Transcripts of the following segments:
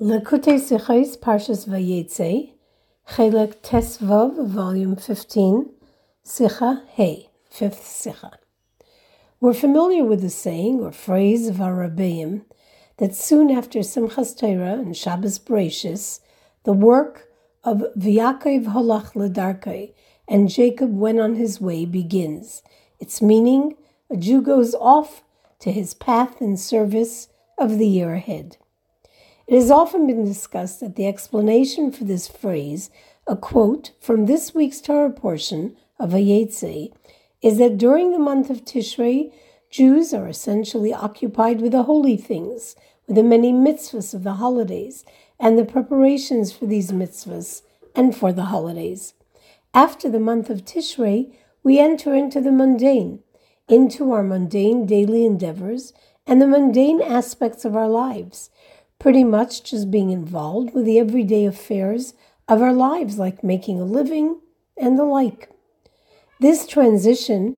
Lekutei Sichos, Parshas Vayetze, Chelek Tesvav, Volume 15, Sicha Hey, Fifth Sicha. We're familiar with the saying or phrase of our Rabbeim that soon after Simchas Torah and Shabbos Bereshis, the work of V'Yakov Holach Ledarkei and Jacob went on his way begins. Its meaning, a Jew goes off to his path in service of the year ahead. It has often been discussed that the explanation for this phrase, a quote from this week's Torah portion of Vayetze, is that during the month of Tishrei, Jews are essentially occupied with the holy things, with the many mitzvahs of the holidays, and the preparations for these mitzvahs and for the holidays. After the month of Tishrei, we enter into the mundane, into our mundane daily endeavors and the mundane aspects of our lives pretty much just being involved with the everyday affairs of our lives, like making a living and the like. This transition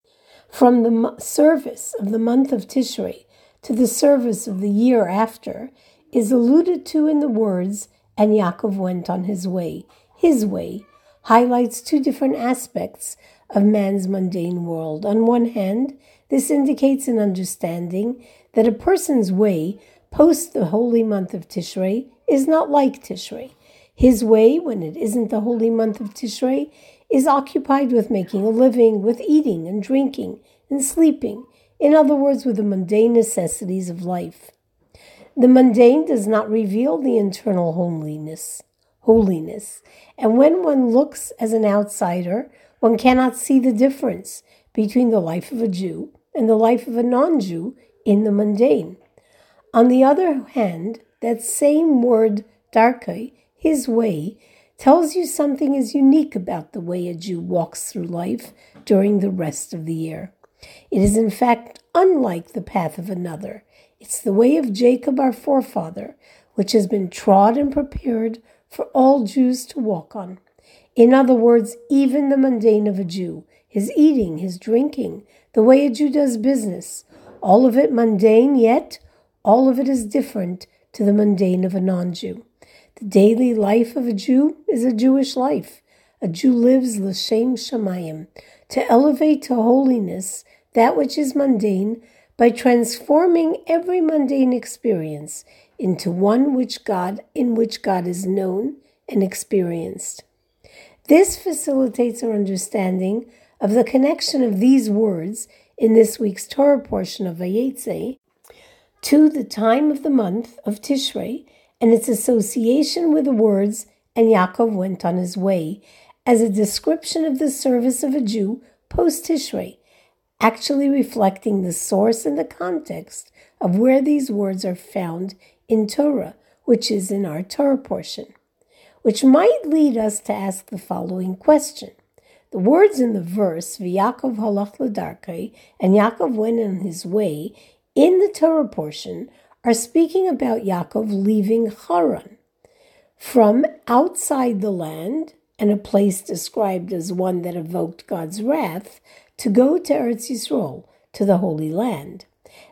from the service of the month of Tishrei to the service of the year after is alluded to in the words, and Yaakov went on his way. His way highlights two different aspects of man's mundane world. On one hand, this indicates an understanding that a person's way post the holy month of Tishrei is not like Tishrei. His way, when it isn't the holy month of Tishrei, is occupied with making a living, with eating and drinking and sleeping, in other words, with the mundane necessities of life. The mundane does not reveal the internal holiness, holiness, and when one looks as an outsider, one cannot see the difference between the life of a Jew and the life of a non-Jew in the mundane. On the other hand, that same word, darkei, his way, tells you something is unique about the way a Jew walks through life during the rest of the year. It is, in fact, unlike the path of another. It's the way of Jacob, our forefather, which has been trod and prepared for all Jews to walk on. In other words, even the mundane of a Jew, his eating, his drinking, the way a Jew does business, all of it mundane, yet all of it is different to the mundane of a non Jew. The daily life of a Jew is a Jewish life. A Jew lives l'shem shamayim, to elevate to holiness that which is mundane by transforming every mundane experience into one which God in which God is known and experienced. This facilitates our understanding of the connection of these words in this week's Torah portion of Vayetze to the time of the month of Tishrei and its association with the words, and Yaakov went on his way, as a description of the service of a Jew post Tishrei, actually reflecting the source and the context of where these words are found in Torah, which is in our Torah portion, which might lead us to ask the following question. The words in the verse, V'Yakov halach l'darkei, and Yaakov went on his way, in the Torah portion are speaking about Yaakov leaving Haran from outside the land and a place described as one that evoked God's wrath to go to Eretz Yisrael, to the Holy Land.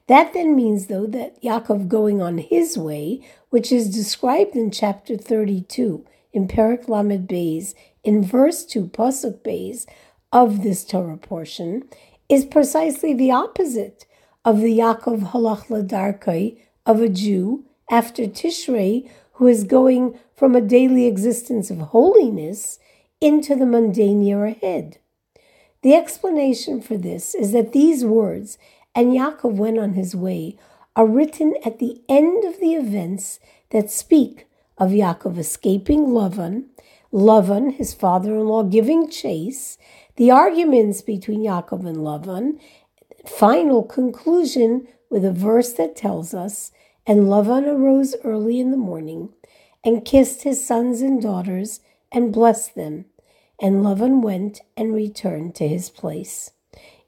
That then means, though, that Yaakov going on his way, which is described in chapter 32 in Perek Lamed Beis, in verse 2, Pasuk Beis, of this Torah portion, is precisely the opposite of the Yaakov Halach Ladarkai of a Jew after Tishrei, who is going from a daily existence of holiness into the mundane year ahead. The explanation for this is that these words, and Yaakov went on his way, are written at the end of the events that speak of Yaakov escaping Lavan, Lavan, his father in law, giving chase, the arguments between Yaakov and Lavan, final conclusion with a verse that tells us, And Lavan arose early in the morning and kissed his sons and daughters and blessed them. And Lavan went and returned to his place.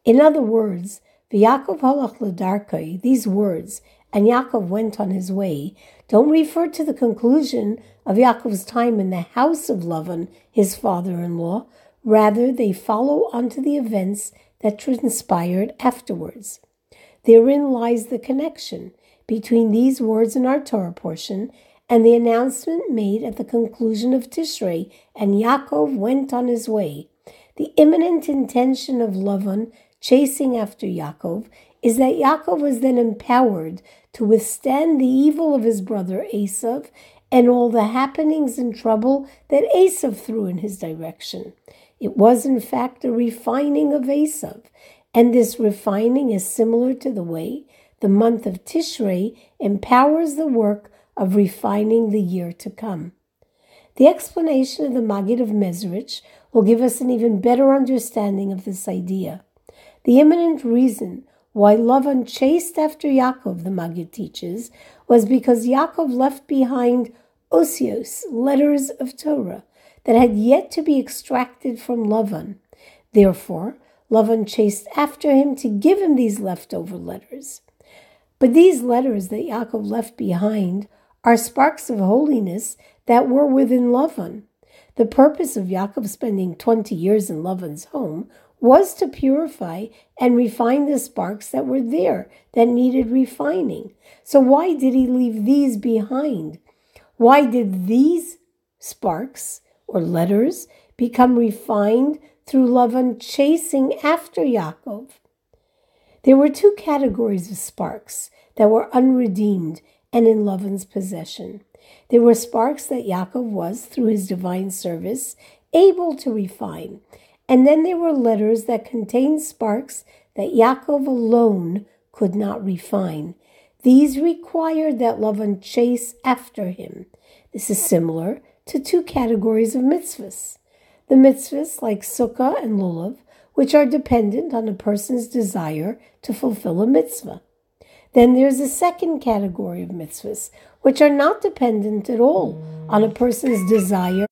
In other words, V'Yakov halach l'darkei, these words, and Yaakov went on his way, don't refer to the conclusion of Yaakov's time in the house of Lavan, his father-in-law. Rather, they follow on to the events that transpired afterwards. Therein lies the connection between these words in our Torah portion and the announcement made at the conclusion of Tishrei, and Yaakov went on his way. The imminent intention of Lavan chasing after Yaakov is that Yaakov was then empowered to withstand the evil of his brother Esav and all the happenings and trouble that Esav threw in his direction. It was, in fact, a refining of Esav, and this refining is similar to the way the month of Tishrei empowers the work of refining the year to come. The explanation of the Maggid of Mezrich will give us an even better understanding of this idea. The imminent reason why Lavan chased after Yaakov, the Maggid teaches, was because Yaakov left behind osios, letters of Torah, that had yet to be extracted from Lavan. Therefore, Lavan chased after him to give him these leftover letters. But these letters that Yaakov left behind are sparks of holiness that were within Lavan. The purpose of Yaakov spending 20 years in Lavan's home was to purify and refine the sparks that were there that needed refining. So, why did he leave these behind? Why did these sparks or letters become refined through Lavan chasing after Yaakov? There were two categories of sparks that were unredeemed and in Lavan's possession. There were sparks that Yaakov was, through his divine service, able to refine, and then there were letters that contained sparks that Yaakov alone could not refine. These required that Lavan chase after him. This is similar to two categories of mitzvahs. The mitzvahs, like sukkah and lulav, which are dependent on a person's desire to fulfill a mitzvah. Then there's a second category of mitzvahs, which are not dependent at all on a person's desire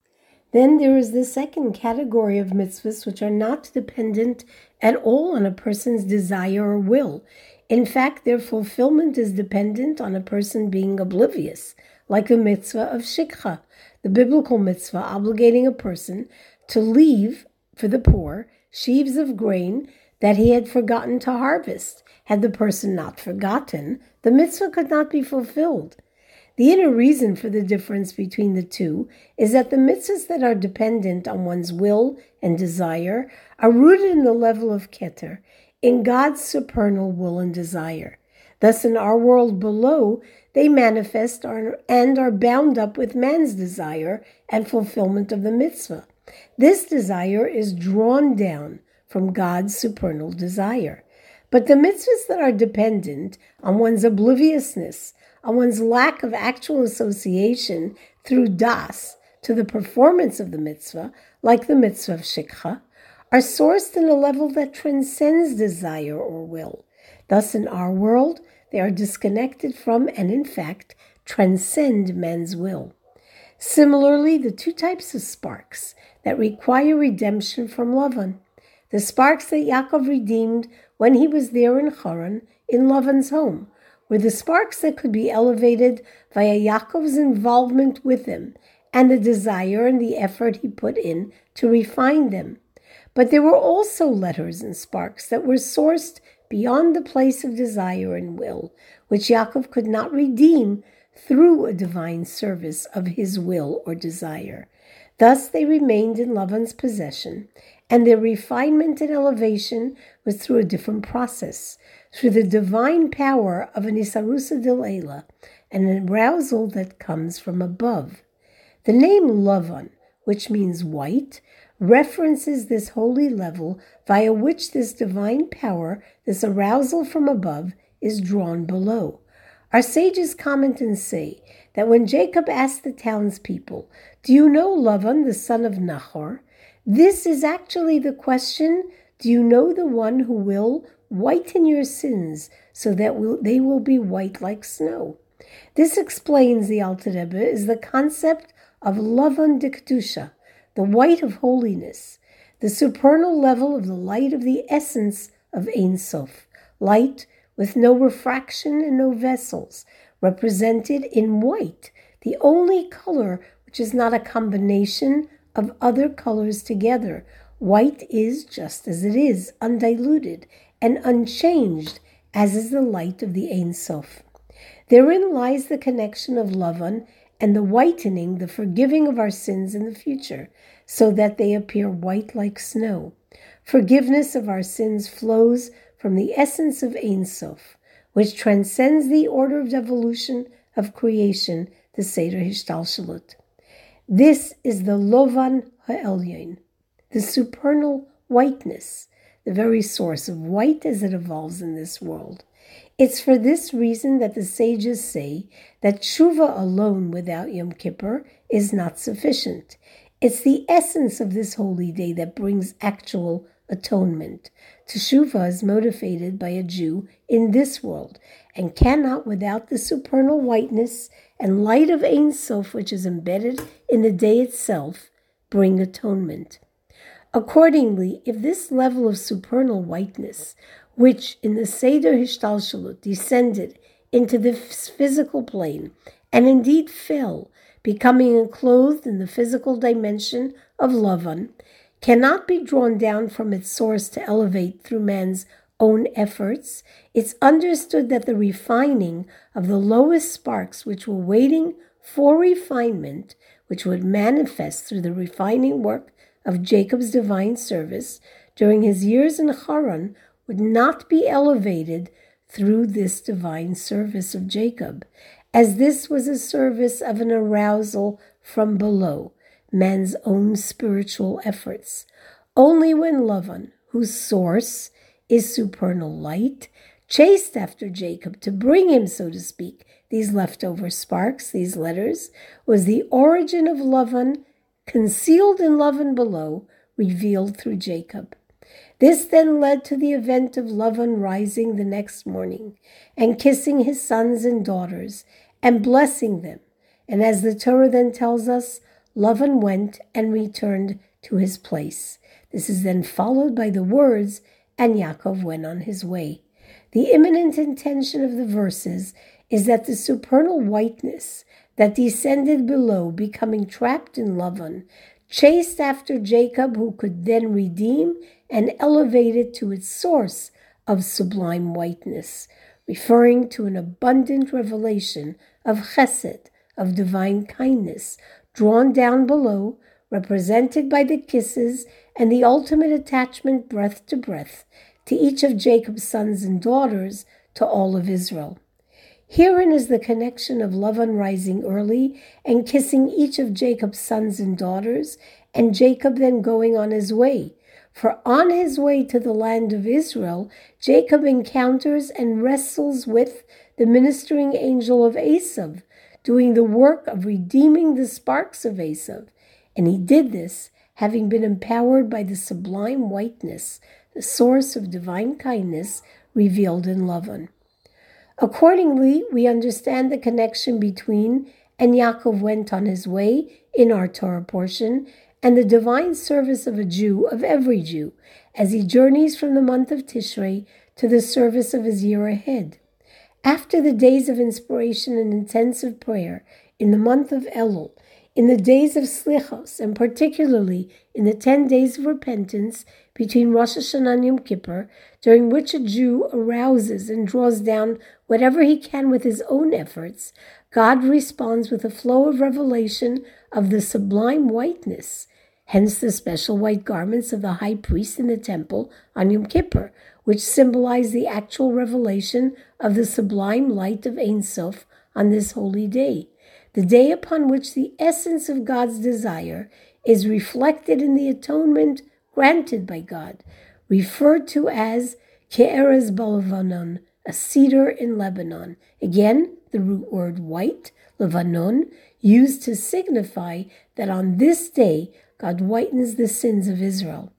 then there is the second category of mitzvahs which are not dependent at all on a person's desire or will. In fact, their fulfillment is dependent on a person being oblivious, like the mitzvah of shikha, the biblical mitzvah obligating a person to leave for the poor sheaves of grain that he had forgotten to harvest. Had the person not forgotten, the mitzvah could not be fulfilled. The inner reason for the difference between the two is that the mitzvahs that are dependent on one's will and desire are rooted in the level of Keter, in God's supernal will and desire. Thus, in our world below, they manifest and are bound up with man's desire and fulfillment of the mitzvah. This desire is drawn down from God's supernal desire. But the mitzvahs that are dependent on one's obliviousness, on one's lack of actual association through das to the performance of the mitzvah, like the mitzvah of shikha, are sourced in a level that transcends desire or will. Thus, in our world, they are disconnected from and, in fact, transcend men's will. Similarly, the two types of sparks that require redemption from Lavan, the sparks that Yaakov redeemed when he was there in Haran, in Lavan's home, were the sparks that could be elevated via Yaakov's involvement with them and the desire and the effort he put in to refine them. But there were also letters and sparks that were sourced beyond the place of desire and will, which Yaakov could not redeem through a divine service of his will or desire. Thus they remained in Lavan's possession, and their refinement and elevation was through a different process, through the divine power of an Isarusa Dilela, an arousal that comes from above. The name Lavan, which means white, references this holy level via which this divine power, this arousal from above, is drawn below. Our sages comment and say that when Jacob asked the townspeople, Do you know Lavan, the son of Nahor? This is actually the question Do you know the one who will whiten your sins so that they will be white like snow? This explains the Alter Rebbe is the concept of Lavan Dikdusha, the white of holiness, the supernal level of the light of the essence of Ein Sof, light with no refraction and no vessels, represented in white, the only color which is not a combination of other colors together. White is just as it is, undiluted and unchanged, as is the light of the Ein Sof. Therein lies the connection of Lavan and the whitening, the forgiving of our sins in the future, so that they appear white like snow. Forgiveness of our sins flows from the essence of Ein Sof, which transcends the order of evolution of creation, the Seder Hishtalshalut. This is the Lovan Ha'elyon, the supernal whiteness, the very source of white as it evolves in this world. It's for this reason that the sages say that tshuva alone without Yom Kippur is not sufficient. It's the essence of this holy day that brings actual atonement. Teshuvah is motivated by a Jew in this world and cannot, without the supernal whiteness and light of Ein Sof, which is embedded in the day itself, bring atonement. Accordingly, if this level of supernal whiteness, which in the Seder Hishtalshalut descended into the physical plane and indeed fell, becoming enclosed in the physical dimension of Lavan, cannot be drawn down from its source to elevate through man's own efforts, it's understood that the refining of the lowest sparks which were waiting for refinement, which would manifest through the refining work of Jacob's divine service during his years in Haran, would not be elevated through this divine service of Jacob, as this was a service of an arousal from below, man's own spiritual efforts. Only when Lavan, whose source is supernal light, chased after Jacob to bring him, so to speak, these leftover sparks, these letters, was the origin of Lavan, concealed in Lavan below, revealed through Jacob. This then led to the event of Lavan rising the next morning and kissing his sons and daughters and blessing them. And as the Torah then tells us, Lavan went and returned to his place. This is then followed by the words, and Yaakov went on his way. The imminent intention of the verses is that the supernal whiteness that descended below, becoming trapped in Lavan, chased after Jacob, who could then redeem and elevate it to its source of sublime whiteness, referring to an abundant revelation of chesed, of divine kindness, drawn down below, represented by the kisses and the ultimate attachment breath to breath to each of Jacob's sons and daughters, to all of Israel. Herein is the connection of Lavan rising early and kissing each of Jacob's sons and daughters, and Jacob then going on his way. For on his way to the land of Israel, Jacob encounters and wrestles with the ministering angel of Esav, doing the work of redeeming the sparks of Esav. And he did this having been empowered by the sublime whiteness, the source of divine kindness revealed in Lavan. Accordingly, we understand the connection between and Yaakov went on his way in our Torah portion and the divine service of a Jew, of every Jew, as he journeys from the month of Tishrei to the service of his year ahead. After the days of inspiration and intensive prayer in the month of Elul, in the days of Slichos, and particularly in the ten days of repentance between Rosh Hashanah and Yom Kippur, during which a Jew arouses and draws down whatever he can with his own efforts, God responds with a flow of revelation of the sublime whiteness, hence the special white garments of the high priest in the temple on Yom Kippur, which symbolize the actual revelation of the sublime light of Ein Sof on this holy day, the day upon which the essence of God's desire is reflected in the atonement granted by God, referred to as Ke'erez Balavanon, a cedar in Lebanon. Again, the root word white, Levanon, used to signify that on this day God whitens the sins of Israel.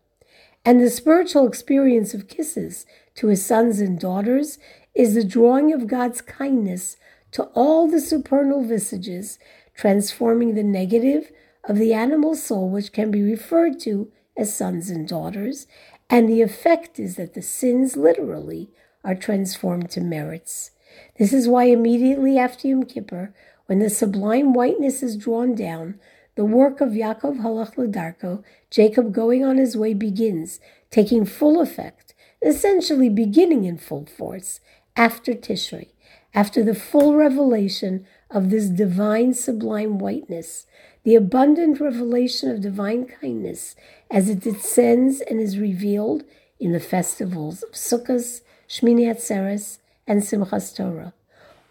And the spiritual experience of kisses to his sons and daughters is the drawing of God's kindness to all the supernal visages, transforming the negative of the animal soul, which can be referred to as sons and daughters, and the effect is that the sins literally are transformed to merits. This is why immediately after Yom Kippur, when the sublime whiteness is drawn down, the work of Yaakov Halach Ladarko, Jacob going on his way, begins, taking full effect, essentially beginning in full force after Tishrei, after the full revelation of this divine sublime whiteness, the abundant revelation of divine kindness as it descends and is revealed in the festivals of Sukkot, Shmini Atzeres, and Simchas Torah.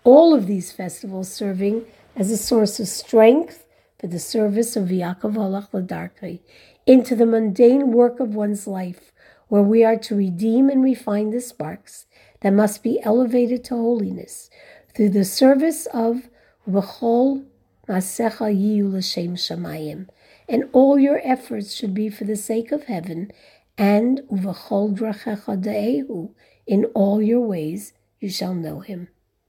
All of these festivals serving as a source of strength for the service of Yaakov Halach Ladarkai into the mundane work of one's life, where we are to redeem and refine the sparks that must be elevated to holiness through the service of V'chol Masecha Yiyu L'Shem Shamayim, and all your efforts should be for the sake of heaven, and Uvachol Drachecha De'ehu, in all your ways you shall know him.